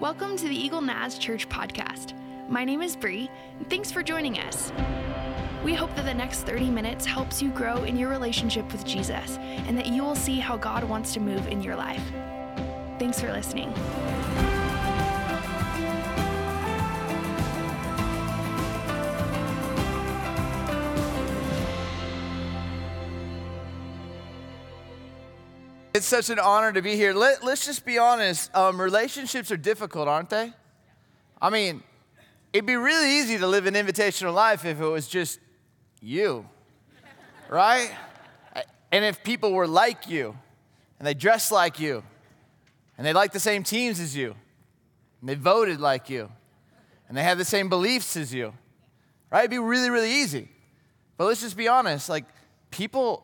Welcome to the Eagle Naz Church podcast. My name is Bree, and thanks for joining us. We hope that the next 30 minutes helps you grow in your relationship with Jesus and that you will see how God wants to move in your life. Thanks for listening. It's such an honor to be here. Let, us just be honest. Um, relationships are difficult, aren't they? I mean, it'd be really easy to live an invitational life if it was just you, right? And if people were like you, and they dressed like you, and they liked the same teams as you, and they voted like you, and they had the same beliefs as you, right? It'd be really, really easy. But let's just be honest. Like, people,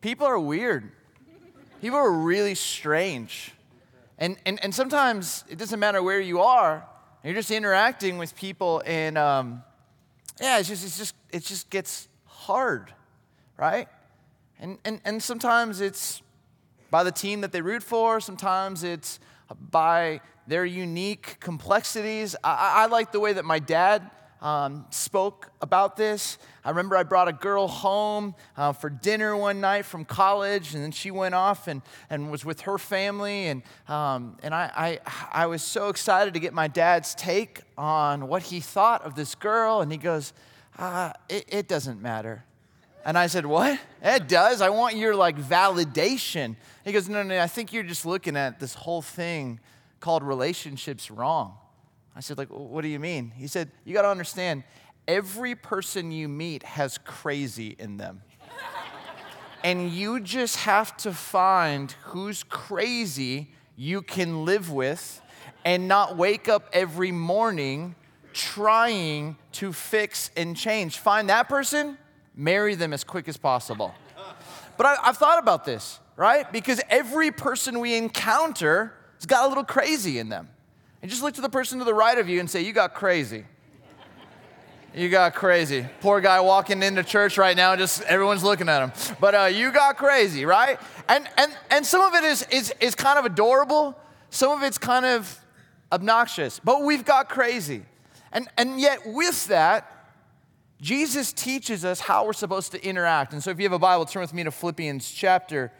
people are weird. People are really strange. And, and, and sometimes it doesn't matter where you are, you're just interacting with people, and um, yeah, it's just, it's just, it just gets hard, right? And, and, and sometimes it's by the team that they root for, sometimes it's by their unique complexities. I, I like the way that my dad um, spoke about this. I remember I brought a girl home uh, for dinner one night from college, and then she went off and, and was with her family. And, um, and I, I, I was so excited to get my dad's take on what he thought of this girl. And he goes, uh, it, it doesn't matter. And I said, What? It does. I want your like validation. He goes, No, no, I think you're just looking at this whole thing called relationships wrong. I said, like, what do you mean? He said, you got to understand, every person you meet has crazy in them. and you just have to find who's crazy you can live with and not wake up every morning trying to fix and change. Find that person, marry them as quick as possible. But I, have thought about this, right? Because every person we encounter has got a little crazy in them. And just look to the person to the right of you and say, You got crazy. You got crazy. Poor guy walking into church right now, just everyone's looking at him. But uh, you got crazy, right? And, and, and some of it is, is, is kind of adorable, some of it's kind of obnoxious, but we've got crazy. And, and yet, with that, Jesus teaches us how we're supposed to interact. And so, if you have a Bible, turn with me to Philippians chapter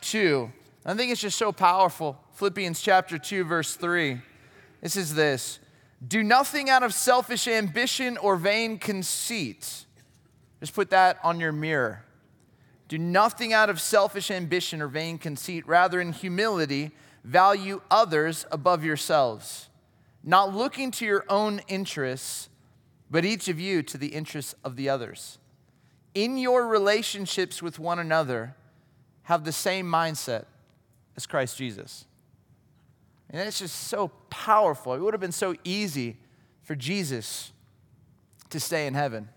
2. I think it's just so powerful. Philippians chapter 2, verse 3. This is this Do nothing out of selfish ambition or vain conceit. Just put that on your mirror. Do nothing out of selfish ambition or vain conceit. Rather, in humility, value others above yourselves, not looking to your own interests, but each of you to the interests of the others. In your relationships with one another, have the same mindset as Christ Jesus. And it's just so powerful. It would have been so easy for Jesus to stay in heaven.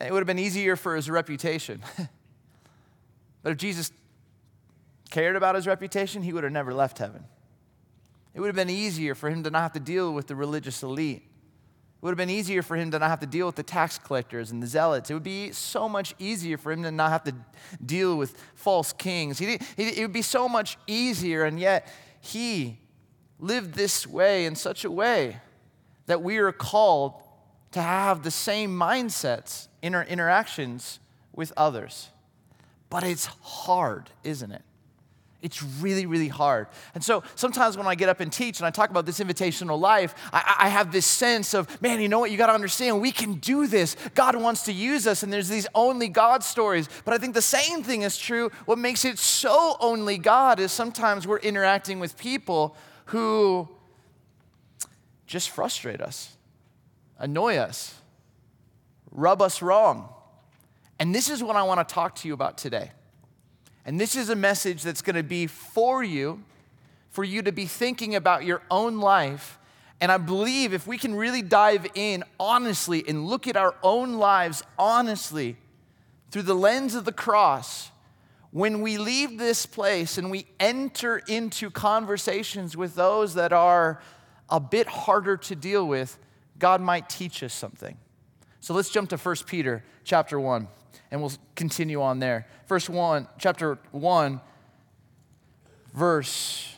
It would have been easier for his reputation. but if Jesus cared about his reputation, he would have never left heaven. It would have been easier for him to not have to deal with the religious elite. It would have been easier for him to not have to deal with the tax collectors and the zealots. It would be so much easier for him to not have to deal with false kings. He, it would be so much easier, and yet he lived this way in such a way that we are called to have the same mindsets in our interactions with others. But it's hard, isn't it? It's really, really hard. And so sometimes when I get up and teach and I talk about this invitational life, I, I have this sense of, man, you know what? You got to understand, we can do this. God wants to use us, and there's these only God stories. But I think the same thing is true. What makes it so only God is sometimes we're interacting with people who just frustrate us, annoy us, rub us wrong. And this is what I want to talk to you about today. And this is a message that's going to be for you, for you to be thinking about your own life. And I believe if we can really dive in honestly and look at our own lives honestly through the lens of the cross, when we leave this place and we enter into conversations with those that are a bit harder to deal with, God might teach us something. So let's jump to 1 Peter chapter 1 and we'll continue on there. Verse 1, chapter 1, verse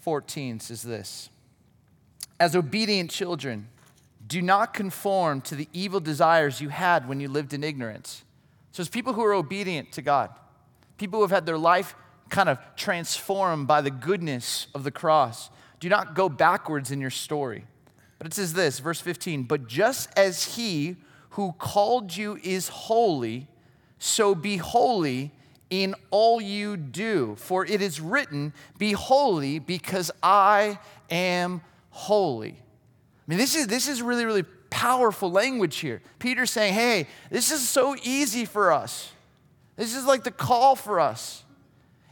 14 says this As obedient children, do not conform to the evil desires you had when you lived in ignorance. So, it's people who are obedient to God, people who have had their life kind of transformed by the goodness of the cross. Do not go backwards in your story. But it says this, verse 15, but just as he who called you is holy, so be holy in all you do. For it is written, Be holy because I am holy. I mean, this is, this is really, really powerful language here. Peter's saying, Hey, this is so easy for us. This is like the call for us.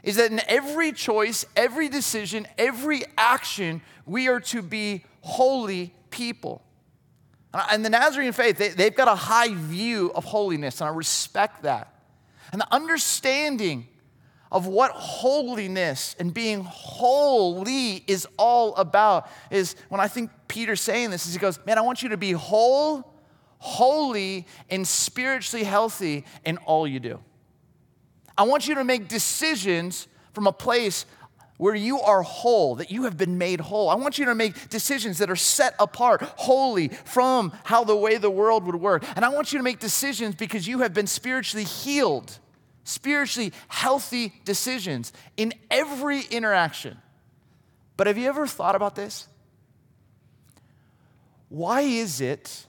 Is that in every choice, every decision, every action, we are to be holy people. And the Nazarene faith, they, they've got a high view of holiness, and I respect that. And the understanding of what holiness and being holy is all about is when I think Peter's saying this, is he goes, Man, I want you to be whole, holy, and spiritually healthy in all you do. I want you to make decisions from a place where you are whole, that you have been made whole. I want you to make decisions that are set apart, holy from how the way the world would work. And I want you to make decisions because you have been spiritually healed, spiritually healthy decisions in every interaction. But have you ever thought about this? Why is it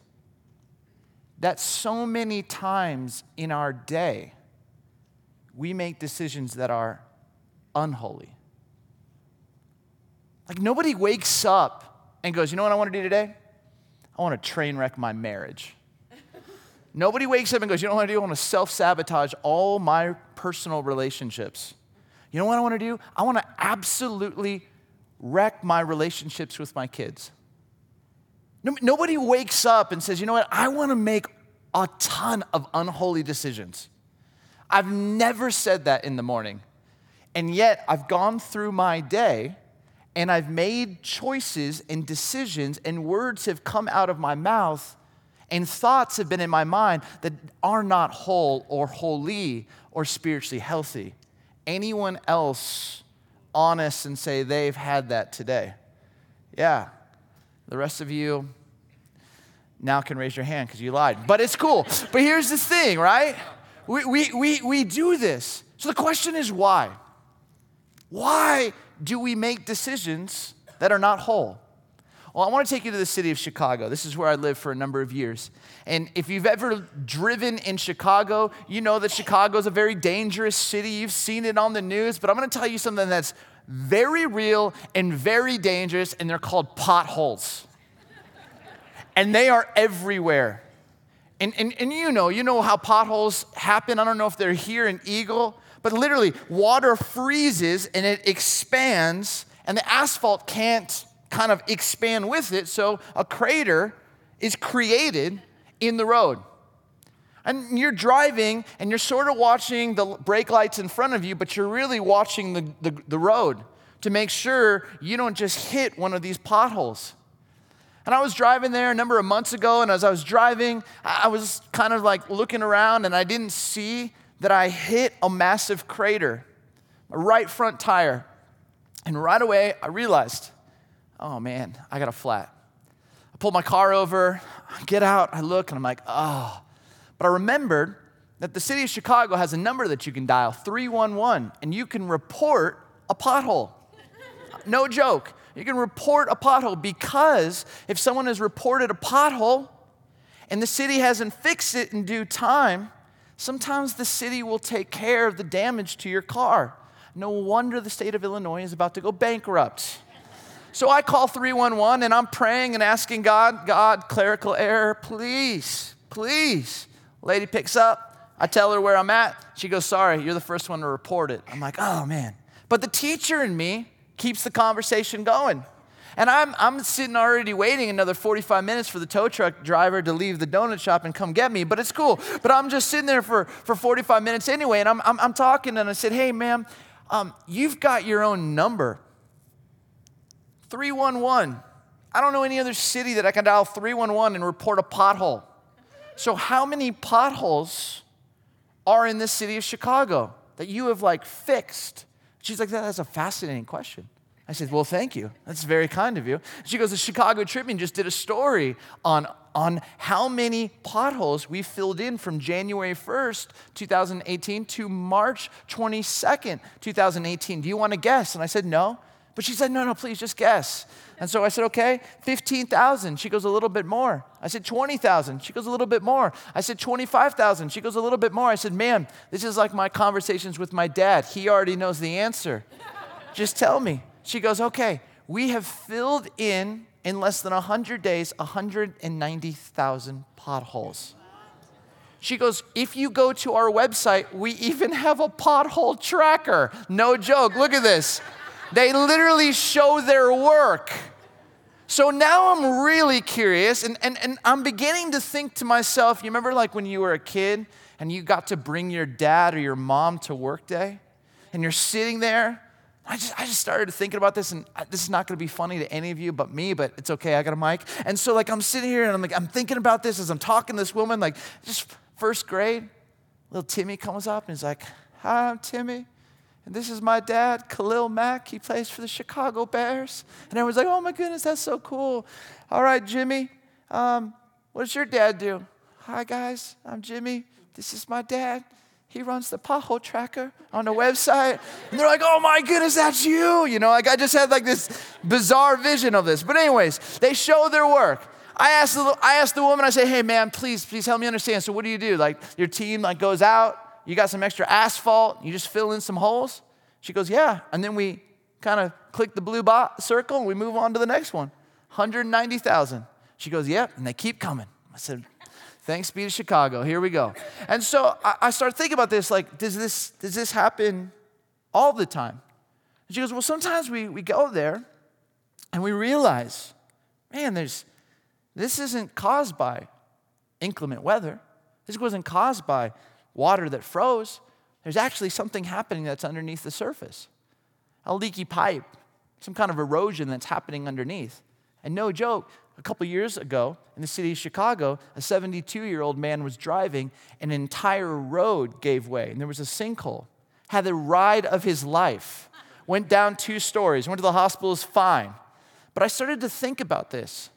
that so many times in our day we make decisions that are unholy? Like nobody wakes up and goes, you know what I want to do today? I want to train wreck my marriage. nobody wakes up and goes, you know what I want to do? I want to self sabotage all my personal relationships. You know what I want to do? I want to absolutely wreck my relationships with my kids. Nobody wakes up and says, you know what? I want to make a ton of unholy decisions. I've never said that in the morning. And yet, I've gone through my day and I've made choices and decisions, and words have come out of my mouth, and thoughts have been in my mind that are not whole or holy or spiritually healthy. Anyone else honest and say they've had that today? Yeah. The rest of you now can raise your hand because you lied. But it's cool. but here's the thing, right? We, we, we, we do this. So the question is why? Why do we make decisions that are not whole? Well, I want to take you to the city of Chicago. This is where I lived for a number of years. And if you've ever driven in Chicago, you know that Chicago is a very dangerous city. You've seen it on the news, but I'm going to tell you something that's very real and very dangerous, and they're called potholes. and they are everywhere. And, and, and you know, you know how potholes happen. I don't know if they're here in Eagle, but literally, water freezes and it expands, and the asphalt can't kind of expand with it, so a crater is created in the road. And you're driving and you're sort of watching the brake lights in front of you, but you're really watching the, the, the road to make sure you don't just hit one of these potholes. And I was driving there a number of months ago, and as I was driving, I was kind of like looking around and I didn't see that I hit a massive crater, my right front tire. And right away, I realized, oh man, I got a flat. I pulled my car over, I get out, I look, and I'm like, oh. But I remembered that the city of Chicago has a number that you can dial 311 and you can report a pothole. no joke. You can report a pothole because if someone has reported a pothole and the city hasn't fixed it in due time, Sometimes the city will take care of the damage to your car. No wonder the state of Illinois is about to go bankrupt. So I call 311 and I'm praying and asking God, God, clerical error, please, please. Lady picks up. I tell her where I'm at. She goes, Sorry, you're the first one to report it. I'm like, Oh man. But the teacher in me keeps the conversation going. And I'm, I'm sitting already waiting another 45 minutes for the tow truck driver to leave the donut shop and come get me, but it's cool. But I'm just sitting there for, for 45 minutes anyway, and I'm, I'm, I'm talking, and I said, Hey, ma'am, um, you've got your own number 311. I don't know any other city that I can dial 311 and report a pothole. So, how many potholes are in this city of Chicago that you have like fixed? She's like, That's a fascinating question. I said, Well, thank you. That's very kind of you. She goes, The Chicago Tribune just did a story on, on how many potholes we filled in from January 1st, 2018 to March 22nd, 2018. Do you want to guess? And I said, No. But she said, No, no, please just guess. And so I said, Okay, 15,000. She goes, A little bit more. I said, 20,000. She goes, A little bit more. I said, 25,000. She goes, A little bit more. I said, Ma'am, this is like my conversations with my dad. He already knows the answer. Just tell me. She goes, Okay, we have filled in, in less than 100 days, 190,000 potholes. She goes, If you go to our website, we even have a pothole tracker. No joke. Look at this. They literally show their work. So now I'm really curious, and, and, and I'm beginning to think to myself, you remember like when you were a kid and you got to bring your dad or your mom to work day? And you're sitting there I just, I just started thinking about this, and this is not going to be funny to any of you but me, but it's okay. I got a mic. And so, like, I'm sitting here and I'm like, I'm thinking about this as I'm talking to this woman, like, just first grade. Little Timmy comes up and he's like, Hi, I'm Timmy. And this is my dad, Khalil Mack. He plays for the Chicago Bears. And everyone's like, Oh my goodness, that's so cool. All right, Jimmy, um, what does your dad do? Hi, guys, I'm Jimmy. This is my dad he runs the pothole tracker on the website. And they're like, oh my goodness, that's you. You know, like I just had like this bizarre vision of this. But, anyways, they show their work. I asked the, I asked the woman, I say, hey man, please, please help me understand. So what do you do? Like your team like goes out, you got some extra asphalt, you just fill in some holes? She goes, yeah. And then we kind of click the blue bot circle and we move on to the next one. 190,000. She goes, yep. And they keep coming. I said, Thanks be to Chicago. Here we go. And so I, I started thinking about this like, does this, does this happen all the time? And she goes, Well, sometimes we, we go there and we realize, man, there's, this isn't caused by inclement weather. This wasn't caused by water that froze. There's actually something happening that's underneath the surface a leaky pipe, some kind of erosion that's happening underneath. And no joke, a couple years ago in the city of Chicago, a 72 year old man was driving, an entire road gave way, and there was a sinkhole. Had the ride of his life. Went down two stories, went to the hospital, is fine. But I started to think about this.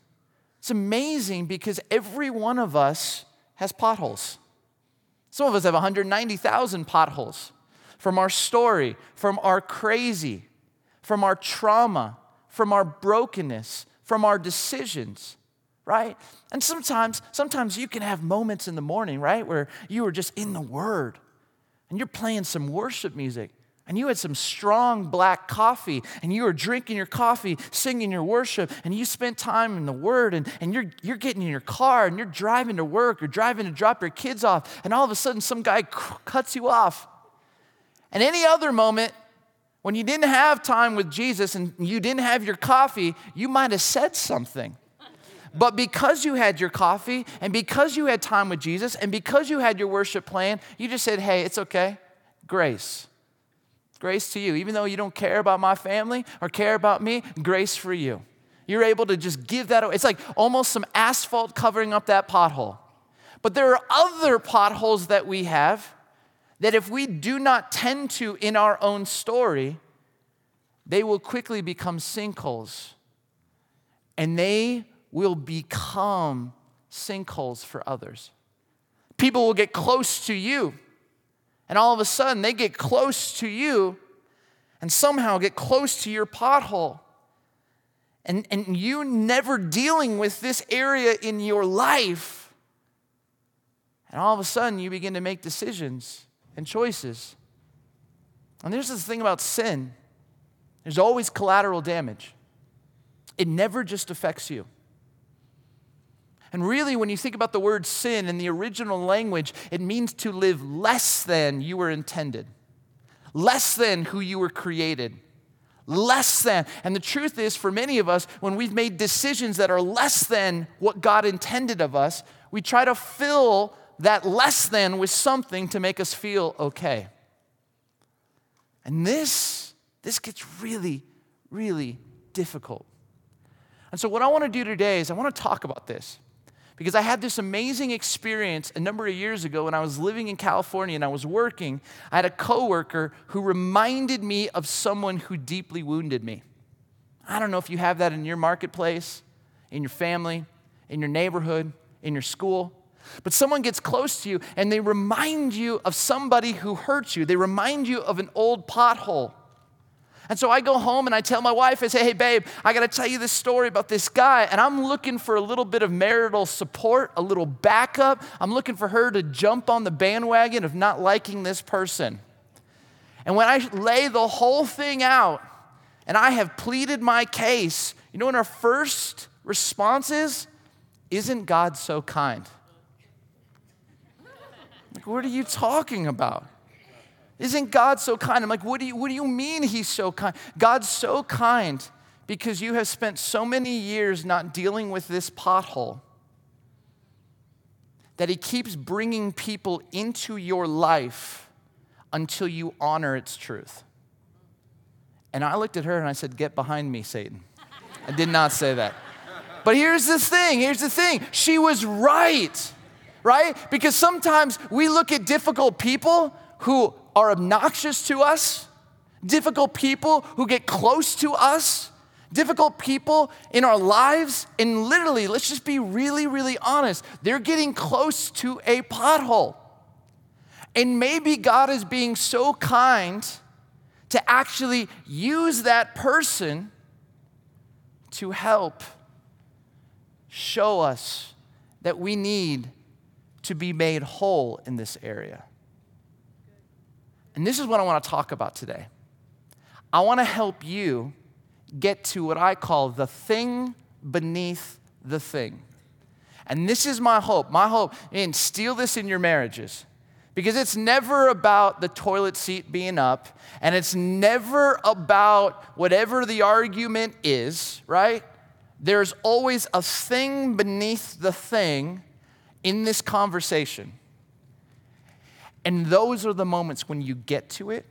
It's amazing because every one of us has potholes. Some of us have 190,000 potholes from our story, from our crazy, from our trauma, from our brokenness, from our decisions right? And sometimes sometimes you can have moments in the morning right where you are just in the word and you're playing some worship music and you had some strong black coffee and you were drinking your coffee singing your worship and you spent time in the word and, and you're, you're getting in your car and you're driving to work or driving to drop your kids off and all of a sudden some guy cuts you off. And any other moment when you didn't have time with Jesus and you didn't have your coffee, you might have said something. But because you had your coffee and because you had time with Jesus and because you had your worship plan, you just said, hey, it's okay. Grace. Grace to you. Even though you don't care about my family or care about me, grace for you. You're able to just give that away. It's like almost some asphalt covering up that pothole. But there are other potholes that we have that if we do not tend to in our own story, they will quickly become sinkholes. And they will become sinkholes for others. People will get close to you, and all of a sudden they get close to you and somehow get close to your pothole. And, and you never dealing with this area in your life. And all of a sudden you begin to make decisions and choices. And there's this thing about sin there's always collateral damage, it never just affects you. And really, when you think about the word sin in the original language, it means to live less than you were intended, less than who you were created, less than. And the truth is, for many of us, when we've made decisions that are less than what God intended of us, we try to fill that less than with something to make us feel okay. And this, this gets really, really difficult. And so, what I want to do today is I want to talk about this because I had this amazing experience a number of years ago when I was living in California and I was working. I had a coworker who reminded me of someone who deeply wounded me. I don't know if you have that in your marketplace, in your family, in your neighborhood, in your school. But someone gets close to you and they remind you of somebody who hurt you. They remind you of an old pothole. And so I go home and I tell my wife, I say, hey, babe, I gotta tell you this story about this guy. And I'm looking for a little bit of marital support, a little backup. I'm looking for her to jump on the bandwagon of not liking this person. And when I lay the whole thing out and I have pleaded my case, you know what our first response is? Isn't God so kind? Like, what are you talking about? Isn't God so kind? I'm like, what do you, what do you mean he's so kind? God's so kind because you have spent so many years not dealing with this pothole that he keeps bringing people into your life until you honor its truth. And I looked at her and I said, Get behind me, Satan. I did not say that. But here's the thing here's the thing. She was right right? Because sometimes we look at difficult people who are obnoxious to us, difficult people who get close to us, difficult people in our lives, and literally, let's just be really, really honest, they're getting close to a pothole. And maybe God is being so kind to actually use that person to help show us that we need to be made whole in this area. And this is what I want to talk about today. I want to help you get to what I call the thing beneath the thing. And this is my hope. My hope, and steal this in your marriages. Because it's never about the toilet seat being up, and it's never about whatever the argument is, right? There's always a thing beneath the thing in this conversation. And those are the moments when you get to it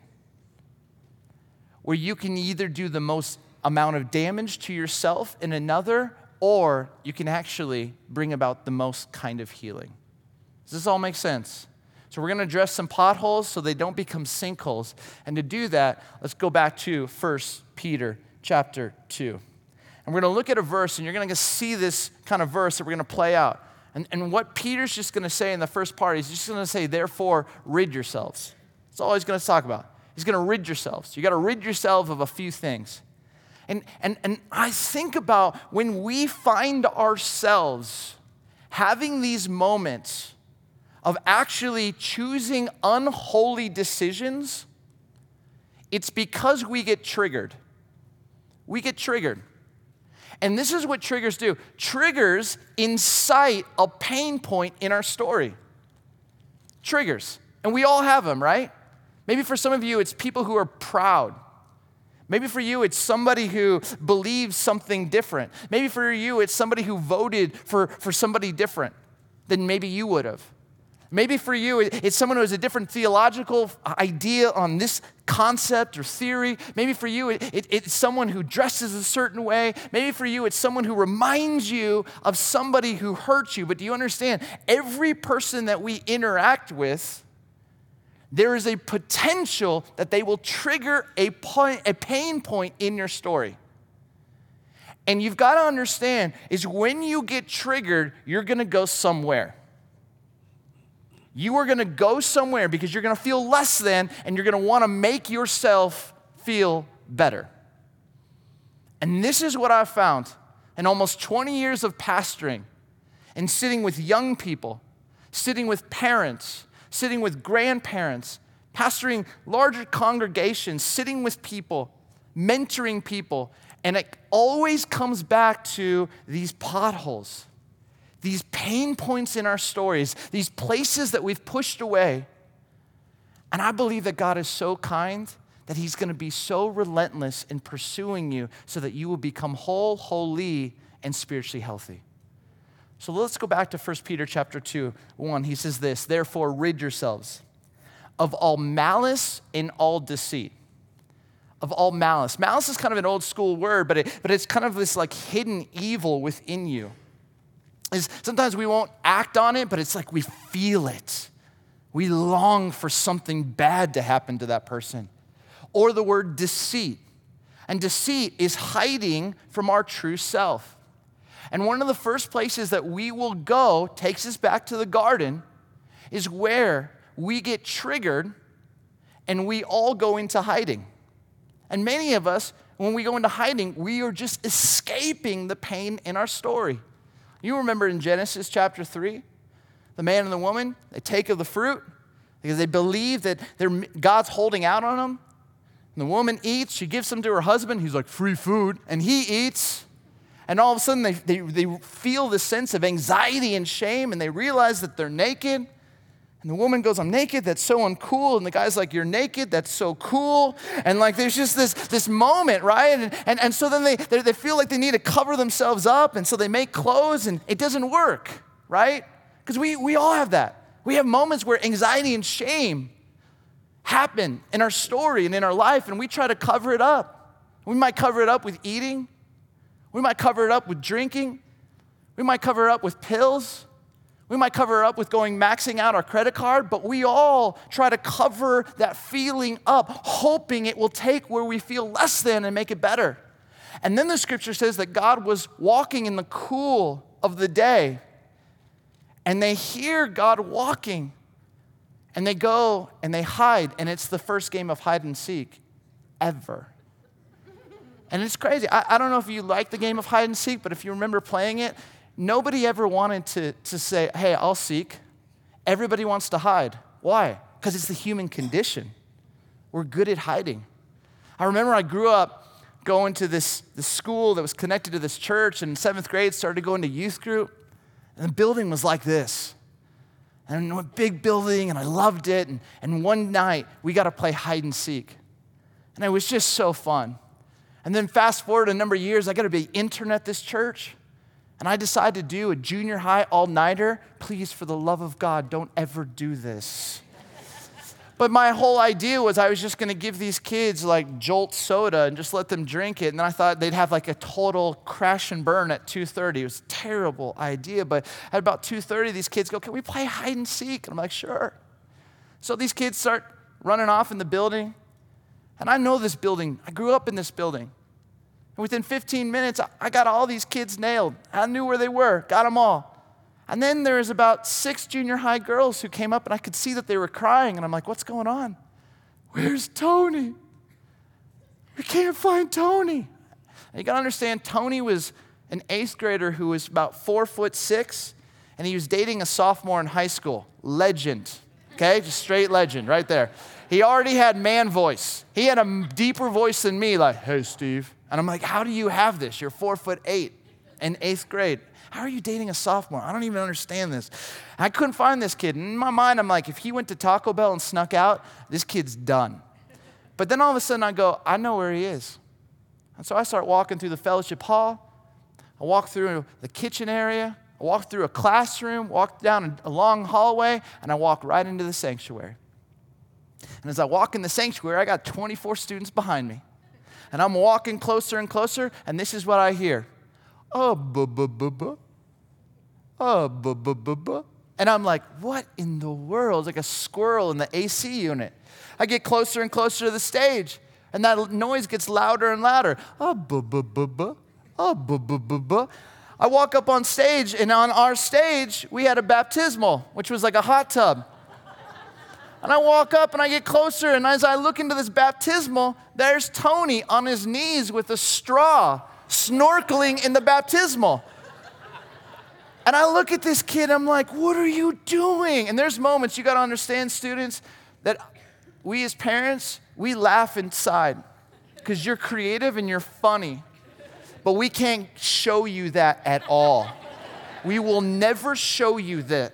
where you can either do the most amount of damage to yourself in another, or you can actually bring about the most kind of healing. Does this all make sense? So, we're going to address some potholes so they don't become sinkholes. And to do that, let's go back to 1 Peter chapter 2. And we're going to look at a verse, and you're going to see this kind of verse that we're going to play out. And, and what Peter's just going to say in the first part, he's just going to say, therefore, rid yourselves. That's all he's going to talk about. He's going to rid yourselves. You got to rid yourself of a few things. And, and, and I think about when we find ourselves having these moments of actually choosing unholy decisions, it's because we get triggered. We get triggered. And this is what triggers do triggers incite a pain point in our story. Triggers. And we all have them, right? Maybe for some of you, it's people who are proud. Maybe for you, it's somebody who believes something different. Maybe for you, it's somebody who voted for, for somebody different than maybe you would have. Maybe for you, it's someone who has a different theological idea on this concept or theory. Maybe for you, it's someone who dresses a certain way. Maybe for you, it's someone who reminds you of somebody who hurt you. But do you understand? Every person that we interact with, there is a potential that they will trigger a, point, a pain point in your story. And you've got to understand is when you get triggered, you're going to go somewhere. You are going to go somewhere because you're going to feel less than and you're going to want to make yourself feel better. And this is what I've found in almost 20 years of pastoring and sitting with young people, sitting with parents, sitting with grandparents, pastoring larger congregations, sitting with people, mentoring people. And it always comes back to these potholes these pain points in our stories, these places that we've pushed away. And I believe that God is so kind that He's going to be so relentless in pursuing you so that you will become whole, holy, and spiritually healthy. So let's go back to 1 Peter chapter 2, 1. He says this, therefore rid yourselves of all malice and all deceit. Of all malice. Malice is kind of an old school word, but, it, but it's kind of this like hidden evil within you is sometimes we won't act on it, but it's like we feel it. We long for something bad to happen to that person. Or the word deceit. and deceit is hiding from our true self. And one of the first places that we will go takes us back to the garden is where we get triggered and we all go into hiding. And many of us, when we go into hiding, we are just escaping the pain in our story. You remember in Genesis chapter 3, the man and the woman, they take of the fruit because they believe that God's holding out on them. And the woman eats, she gives some to her husband, he's like, free food, and he eats. And all of a sudden, they, they, they feel this sense of anxiety and shame, and they realize that they're naked. And the woman goes, I'm naked, that's so uncool. And the guy's like, You're naked, that's so cool. And like, there's just this, this moment, right? And, and, and so then they, they, they feel like they need to cover themselves up. And so they make clothes, and it doesn't work, right? Because we, we all have that. We have moments where anxiety and shame happen in our story and in our life, and we try to cover it up. We might cover it up with eating, we might cover it up with drinking, we might cover it up with pills. We might cover up with going maxing out our credit card, but we all try to cover that feeling up, hoping it will take where we feel less than and make it better. And then the scripture says that God was walking in the cool of the day, and they hear God walking, and they go and they hide, and it's the first game of hide and seek ever. And it's crazy. I, I don't know if you like the game of hide and seek, but if you remember playing it, nobody ever wanted to, to say, hey, I'll seek. Everybody wants to hide. Why? Because it's the human condition. We're good at hiding. I remember I grew up going to this, this school that was connected to this church, and in seventh grade started going to youth group, and the building was like this. And a big building, and I loved it. And, and one night, we got to play hide and seek. And it was just so fun. And then fast forward a number of years, I got to be intern at this church. And I decided to do a junior high all nighter. Please, for the love of God, don't ever do this. but my whole idea was I was just going to give these kids like Jolt soda and just let them drink it. And then I thought they'd have like a total crash and burn at 2:30. It was a terrible idea. But at about 2:30, these kids go, "Can we play hide and seek?" And I'm like, "Sure." So these kids start running off in the building. And I know this building. I grew up in this building. And within 15 minutes, I got all these kids nailed. I knew where they were, got them all. And then there was about six junior high girls who came up, and I could see that they were crying. And I'm like, what's going on? Where's Tony? We can't find Tony. And you gotta understand, Tony was an eighth grader who was about four foot six, and he was dating a sophomore in high school. Legend, okay? Just straight legend right there. He already had man voice. He had a deeper voice than me, like, hey, Steve. And I'm like, how do you have this? You're four foot eight in eighth grade. How are you dating a sophomore? I don't even understand this. I couldn't find this kid. In my mind, I'm like, if he went to Taco Bell and snuck out, this kid's done. But then all of a sudden, I go, I know where he is. And so I start walking through the fellowship hall. I walk through the kitchen area. I walk through a classroom, walk down a long hallway, and I walk right into the sanctuary. And as I walk in the sanctuary, I got 24 students behind me. And I'm walking closer and closer, and this is what I hear. Oh, buh, buh, buh, buh. Oh, buh, buh, buh, buh. And I'm like, what in the world? Like a squirrel in the AC unit. I get closer and closer to the stage, and that noise gets louder and louder. Oh, buh, buh, buh, buh. Oh, buh, buh, buh, buh. I walk up on stage, and on our stage, we had a baptismal, which was like a hot tub. And I walk up and I get closer, and as I look into this baptismal, there's Tony on his knees with a straw, snorkeling in the baptismal. And I look at this kid, I'm like, what are you doing? And there's moments you gotta understand, students, that we as parents, we laugh inside because you're creative and you're funny. But we can't show you that at all. We will never show you that.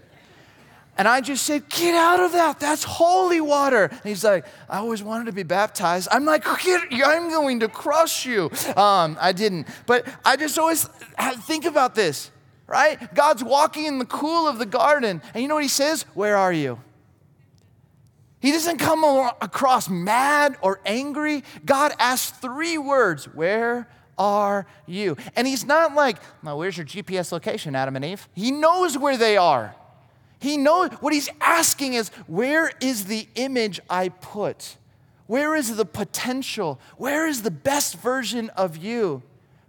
And I just said, Get out of that. That's holy water. And he's like, I always wanted to be baptized. I'm like, I'm going to crush you. Um, I didn't. But I just always think about this, right? God's walking in the cool of the garden. And you know what he says? Where are you? He doesn't come across mad or angry. God asks three words Where are you? And he's not like, Now, where's your GPS location, Adam and Eve? He knows where they are. He knows what he's asking is, where is the image I put? Where is the potential? Where is the best version of you?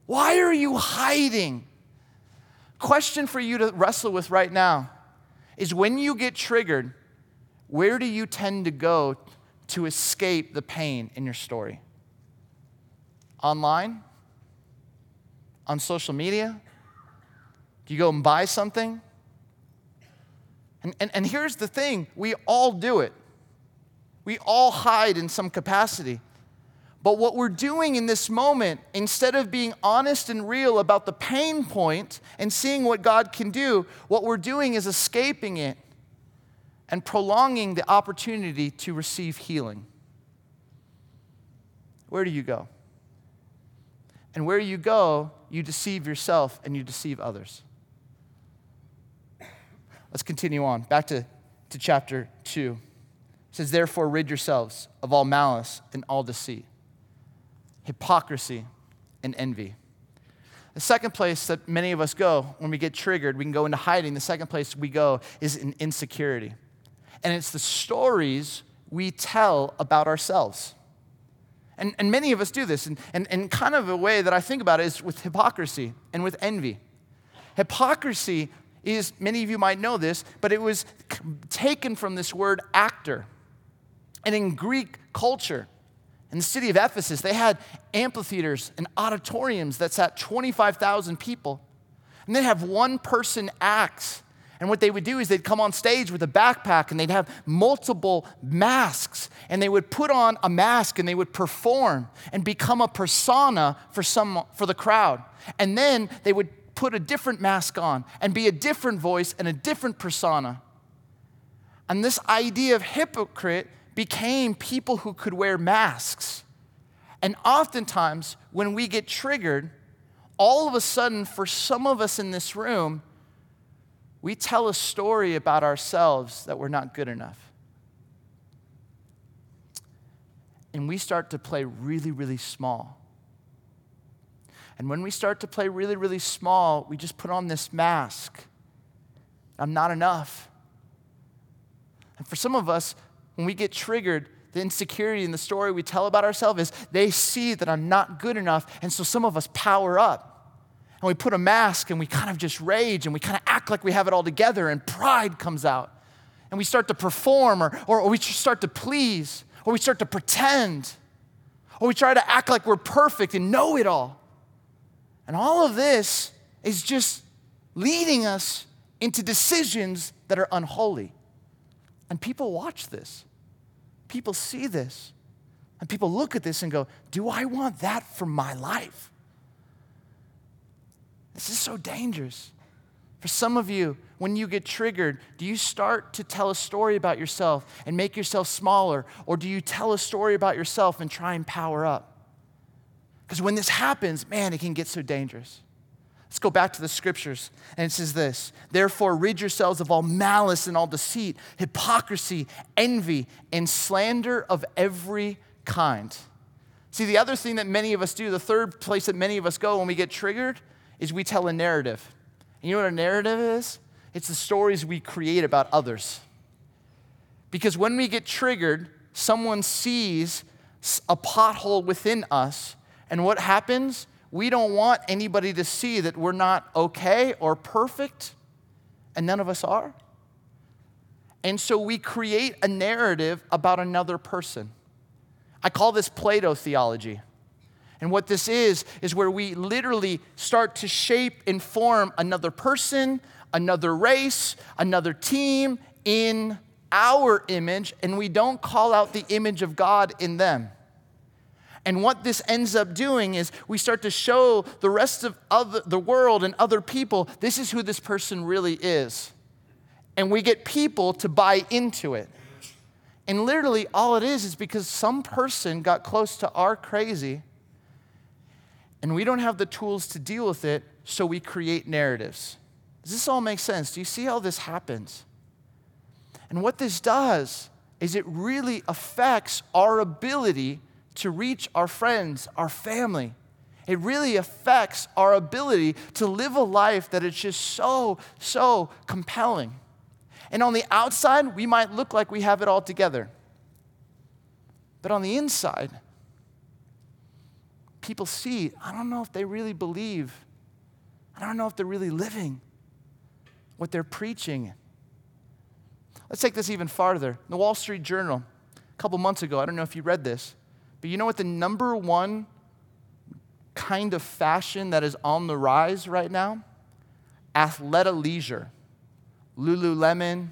Why are you hiding? Question for you to wrestle with right now is when you get triggered, where do you tend to go to escape the pain in your story? Online? On social media? Do you go and buy something? And, and, and here's the thing we all do it. We all hide in some capacity. But what we're doing in this moment, instead of being honest and real about the pain point and seeing what God can do, what we're doing is escaping it and prolonging the opportunity to receive healing. Where do you go? And where you go, you deceive yourself and you deceive others. Let's continue on. Back to, to chapter 2. It says, Therefore, rid yourselves of all malice and all deceit, hypocrisy, and envy. The second place that many of us go when we get triggered, we can go into hiding. The second place we go is in insecurity. And it's the stories we tell about ourselves. And, and many of us do this. And, and, and kind of a way that I think about it is with hypocrisy and with envy. Hypocrisy is, many of you might know this, but it was taken from this word actor. And in Greek culture, in the city of Ephesus, they had amphitheaters and auditoriums that sat 25,000 people. And they'd have one person acts. And what they would do is they'd come on stage with a backpack and they'd have multiple masks. And they would put on a mask and they would perform and become a persona for, some, for the crowd. And then they would put a different mask on and be a different voice and a different persona. And this idea of hypocrite became people who could wear masks. And oftentimes, when we get triggered, all of a sudden, for some of us in this room, we tell a story about ourselves that we're not good enough. And we start to play really, really small. And when we start to play really, really small, we just put on this mask. I'm not enough. And for some of us, when we get triggered, the insecurity in the story we tell about ourselves is they see that I'm not good enough. And so some of us power up. And we put a mask and we kind of just rage and we kind of act like we have it all together, and pride comes out. And we start to perform or, or, or we start to please or we start to pretend or we try to act like we're perfect and know it all. And all of this is just leading us into decisions that are unholy. And people watch this, people see this, and people look at this and go, Do I want that for my life? This is so dangerous. For some of you, when you get triggered, do you start to tell a story about yourself and make yourself smaller? Or do you tell a story about yourself and try and power up? Because when this happens, man, it can get so dangerous. Let's go back to the scriptures. And it says this Therefore, rid yourselves of all malice and all deceit, hypocrisy, envy, and slander of every kind. See, the other thing that many of us do, the third place that many of us go when we get triggered, is we tell a narrative. And you know what a narrative is? It's the stories we create about others. Because when we get triggered, someone sees a pothole within us and what happens? We don't want anybody to see that we're not okay or perfect, and none of us are. And so we create a narrative about another person. I call this Play-Doh theology. And what this is, is where we literally start to shape and form another person, another race, another team in our image, and we don't call out the image of God in them. And what this ends up doing is we start to show the rest of other, the world and other people this is who this person really is. And we get people to buy into it. And literally, all it is is because some person got close to our crazy and we don't have the tools to deal with it, so we create narratives. Does this all make sense? Do you see how this happens? And what this does is it really affects our ability to reach our friends, our family. It really affects our ability to live a life that is just so, so compelling. And on the outside, we might look like we have it all together. But on the inside, people see, I don't know if they really believe. I don't know if they're really living what they're preaching. Let's take this even farther. The Wall Street Journal, a couple months ago, I don't know if you read this, but you know what the number one kind of fashion that is on the rise right now? Athleta leisure. Lululemon,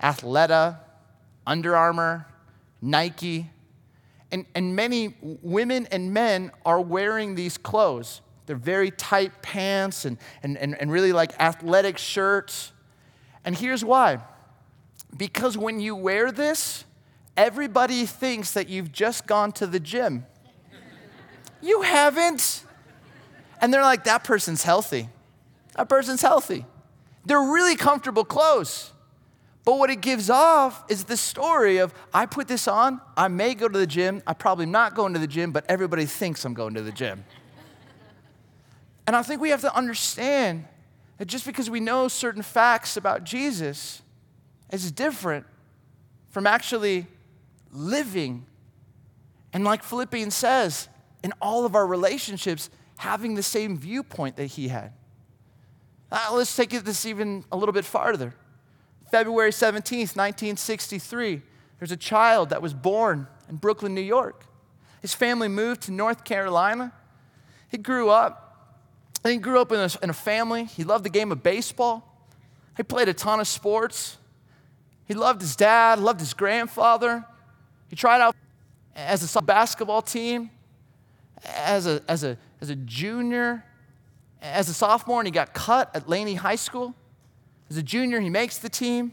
Athleta, Under Armour, Nike. And, and many women and men are wearing these clothes. They're very tight pants and, and, and, and really like athletic shirts. And here's why because when you wear this, everybody thinks that you've just gone to the gym. you haven't. And they're like, that person's healthy. That person's healthy. They're really comfortable clothes. But what it gives off is the story of I put this on, I may go to the gym, I'm probably not going to the gym, but everybody thinks I'm going to the gym. and I think we have to understand that just because we know certain facts about Jesus is different from actually living. And like Philippians says, in all of our relationships, having the same viewpoint that he had. Uh, let's take this even a little bit farther. February 17th, 1963, there's a child that was born in Brooklyn, New York. His family moved to North Carolina. He grew up. And he grew up in a, in a family. He loved the game of baseball. He played a ton of sports. He loved his dad, loved his grandfather. He tried out as a basketball team, as a, as a, as a junior, as a sophomore, and he got cut at Laney High School. As a junior, he makes the team.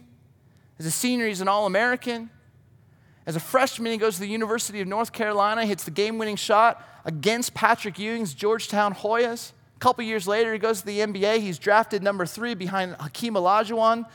As a senior, he's an All American. As a freshman, he goes to the University of North Carolina, hits the game winning shot against Patrick Ewing's Georgetown Hoyas. A couple years later, he goes to the NBA. He's drafted number three behind Hakeem Olajuwon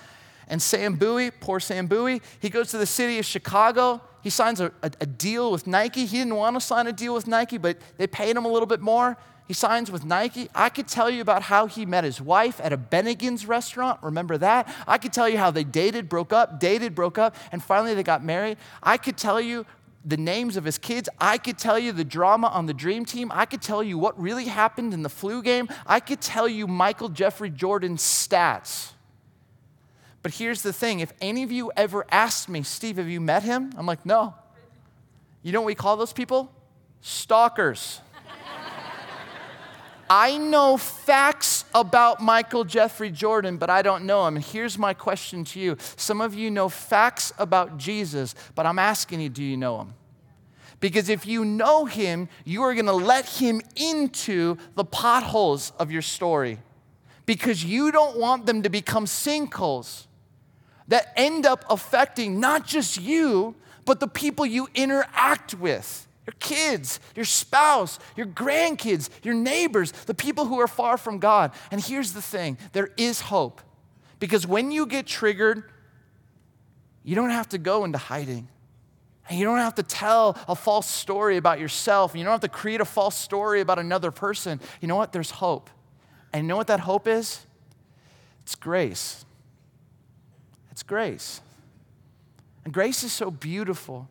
and Sam Bowie, poor Sam Bowie. He goes to the city of Chicago. He signs a, a, a deal with Nike. He didn't want to sign a deal with Nike, but they paid him a little bit more. He signs with Nike. I could tell you about how he met his wife at a Bennigan's restaurant. Remember that? I could tell you how they dated, broke up, dated, broke up, and finally they got married. I could tell you the names of his kids. I could tell you the drama on the dream team. I could tell you what really happened in the flu game. I could tell you Michael Jeffrey Jordan's stats. But here's the thing if any of you ever asked me, Steve, have you met him? I'm like, no. You know what we call those people? Stalkers. I know facts about Michael Jeffrey Jordan, but I don't know him. And here's my question to you some of you know facts about Jesus, but I'm asking you, do you know him? Because if you know him, you are going to let him into the potholes of your story because you don't want them to become sinkholes that end up affecting not just you, but the people you interact with your kids, your spouse, your grandkids, your neighbors, the people who are far from God. And here's the thing there is hope. Because when you get triggered, you don't have to go into hiding. And you don't have to tell a false story about yourself. You don't have to create a false story about another person. You know what? There's hope. And you know what that hope is? It's grace. Grace. And grace is so beautiful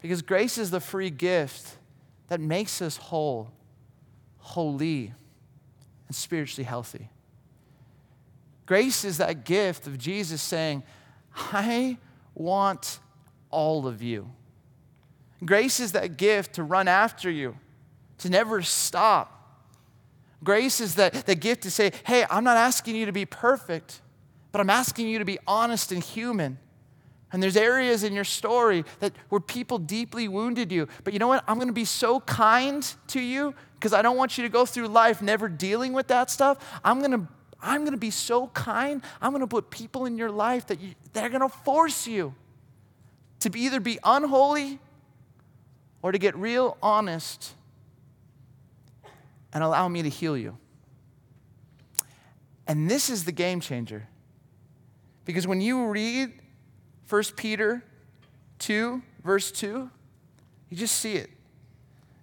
because grace is the free gift that makes us whole, holy, and spiritually healthy. Grace is that gift of Jesus saying, I want all of you. Grace is that gift to run after you, to never stop. Grace is that, that gift to say, hey, I'm not asking you to be perfect, but I'm asking you to be honest and human. And there's areas in your story that where people deeply wounded you. But you know what? I'm going to be so kind to you because I don't want you to go through life never dealing with that stuff. I'm going to I'm going to be so kind. I'm going to put people in your life that you, that are going to force you to be either be unholy or to get real honest and allow me to heal you. And this is the game changer. Because when you read 1 Peter 2, verse 2, you just see it.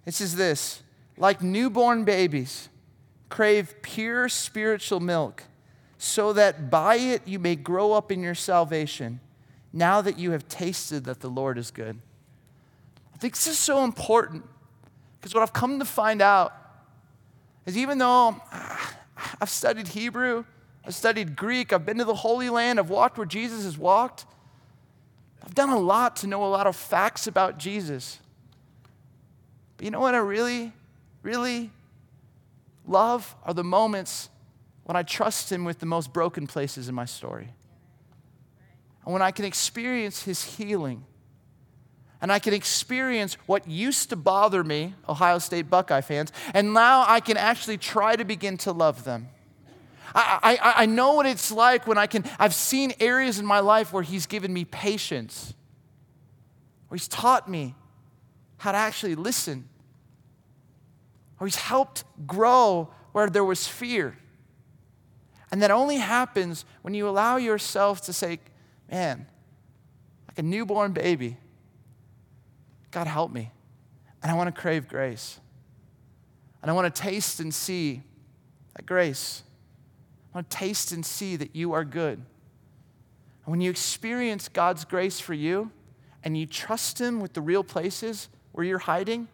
It says this like newborn babies, crave pure spiritual milk, so that by it you may grow up in your salvation, now that you have tasted that the Lord is good. I think this is so important because what I've come to find out is even though ah, I've studied Hebrew, I've studied Greek, I've been to the Holy Land, I've walked where Jesus has walked, I've done a lot to know a lot of facts about Jesus. But you know what I really, really love are the moments when I trust Him with the most broken places in my story. And when I can experience His healing. And I can experience what used to bother me, Ohio State Buckeye fans, and now I can actually try to begin to love them. I, I, I know what it's like when I can, I've seen areas in my life where He's given me patience, where He's taught me how to actually listen, or He's helped grow where there was fear. And that only happens when you allow yourself to say, man, like a newborn baby, God help me. And I want to crave grace. And I want to taste and see that grace. Want to taste and see that you are good. And when you experience God's grace for you and you trust Him with the real places where you're hiding,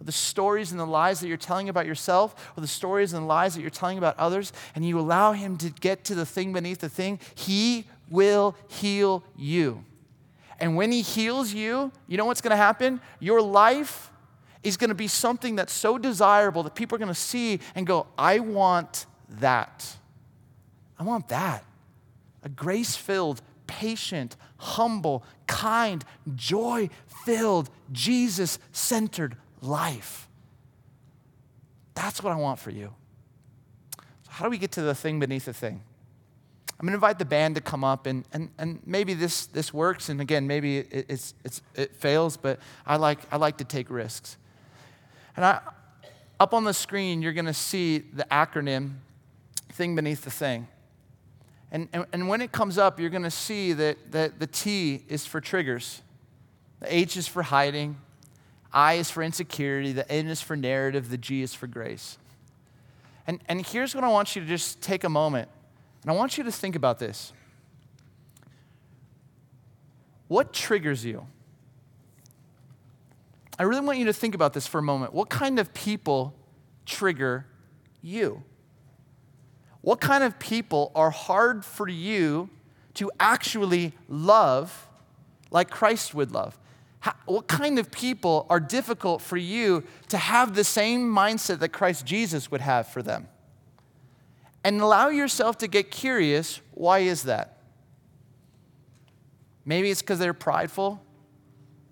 or the stories and the lies that you're telling about yourself, or the stories and lies that you're telling about others, and you allow Him to get to the thing beneath the thing, He will heal you. And when He heals you, you know what's going to happen? Your life is going to be something that's so desirable that people are going to see and go, I want that. I want that. A grace filled, patient, humble, kind, joy filled, Jesus centered life. That's what I want for you. So, how do we get to the thing beneath the thing? I'm going to invite the band to come up, and, and, and maybe this, this works, and again, maybe it, it's, it's, it fails, but I like, I like to take risks. And I, up on the screen, you're going to see the acronym Thing Beneath the Thing. And, and, and when it comes up, you're going to see that, that the T is for triggers, the H is for hiding, I is for insecurity, the N is for narrative, the G is for grace. And, and here's what I want you to just take a moment and I want you to think about this. What triggers you? I really want you to think about this for a moment. What kind of people trigger you? What kind of people are hard for you to actually love like Christ would love? What kind of people are difficult for you to have the same mindset that Christ Jesus would have for them? and allow yourself to get curious why is that? Maybe it's because they're prideful.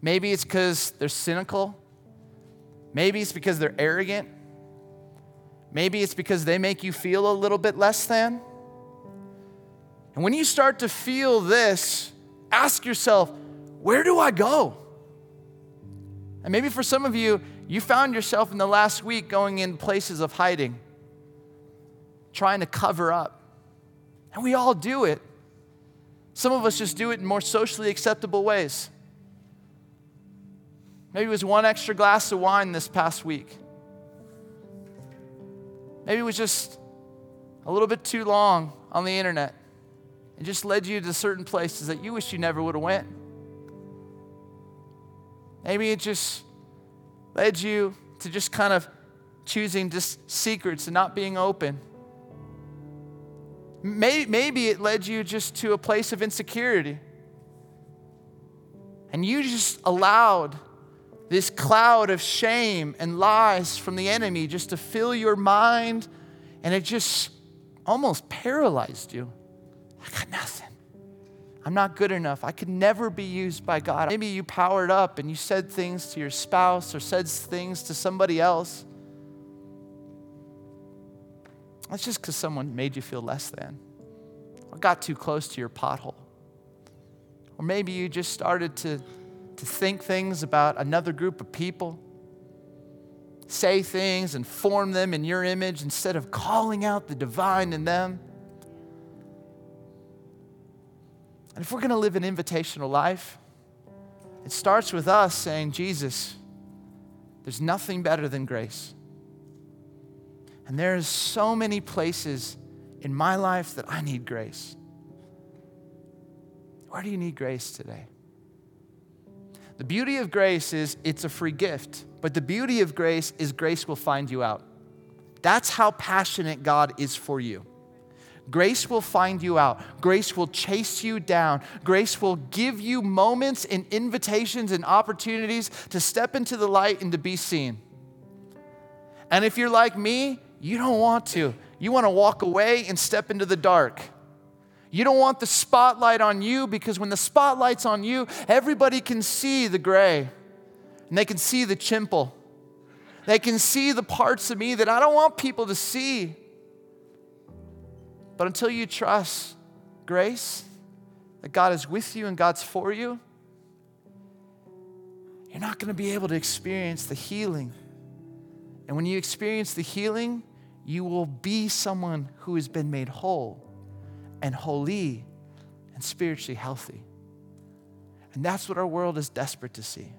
Maybe it's because they're cynical. Maybe it's because they're arrogant. Maybe it's because they make you feel a little bit less than. And when you start to feel this, ask yourself, where do I go? And maybe for some of you, you found yourself in the last week going in places of hiding trying to cover up. And we all do it. Some of us just do it in more socially acceptable ways. Maybe it was one extra glass of wine this past week. Maybe it was just a little bit too long on the internet and just led you to certain places that you wish you never would have went. Maybe it just led you to just kind of choosing just secrets and not being open. Maybe it led you just to a place of insecurity. And you just allowed this cloud of shame and lies from the enemy just to fill your mind, and it just almost paralyzed you. I got nothing. I'm not good enough. I could never be used by God. Maybe you powered up and you said things to your spouse or said things to somebody else that's just because someone made you feel less than or got too close to your pothole. Or maybe you just started to, to think things about another group of people, say things and form them in your image instead of calling out the divine in them. And if we're going to live an invitational life, it starts with us saying, Jesus, there's nothing better than grace. And there's so many places in my life that I need grace. Where do you need grace today? The beauty of grace is it's a free gift, but the beauty of grace is grace will find you out. That's how passionate God is for you. Grace will find you out. Grace will chase you down. Grace will give you moments and invitations and opportunities to step into the light and to be seen. And if you're like me, you don't want to. You want to walk away and step into the dark. You don't want the spotlight on you because when the spotlight's on you, everybody can see the gray and they can see the chimple. They can see the parts of me that I don't want people to see. But until you trust grace, that God is with you and God's for you, you're not going to be able to experience the healing. And when you experience the healing, you will be someone who has been made whole and holy and spiritually healthy. And that's what our world is desperate to see.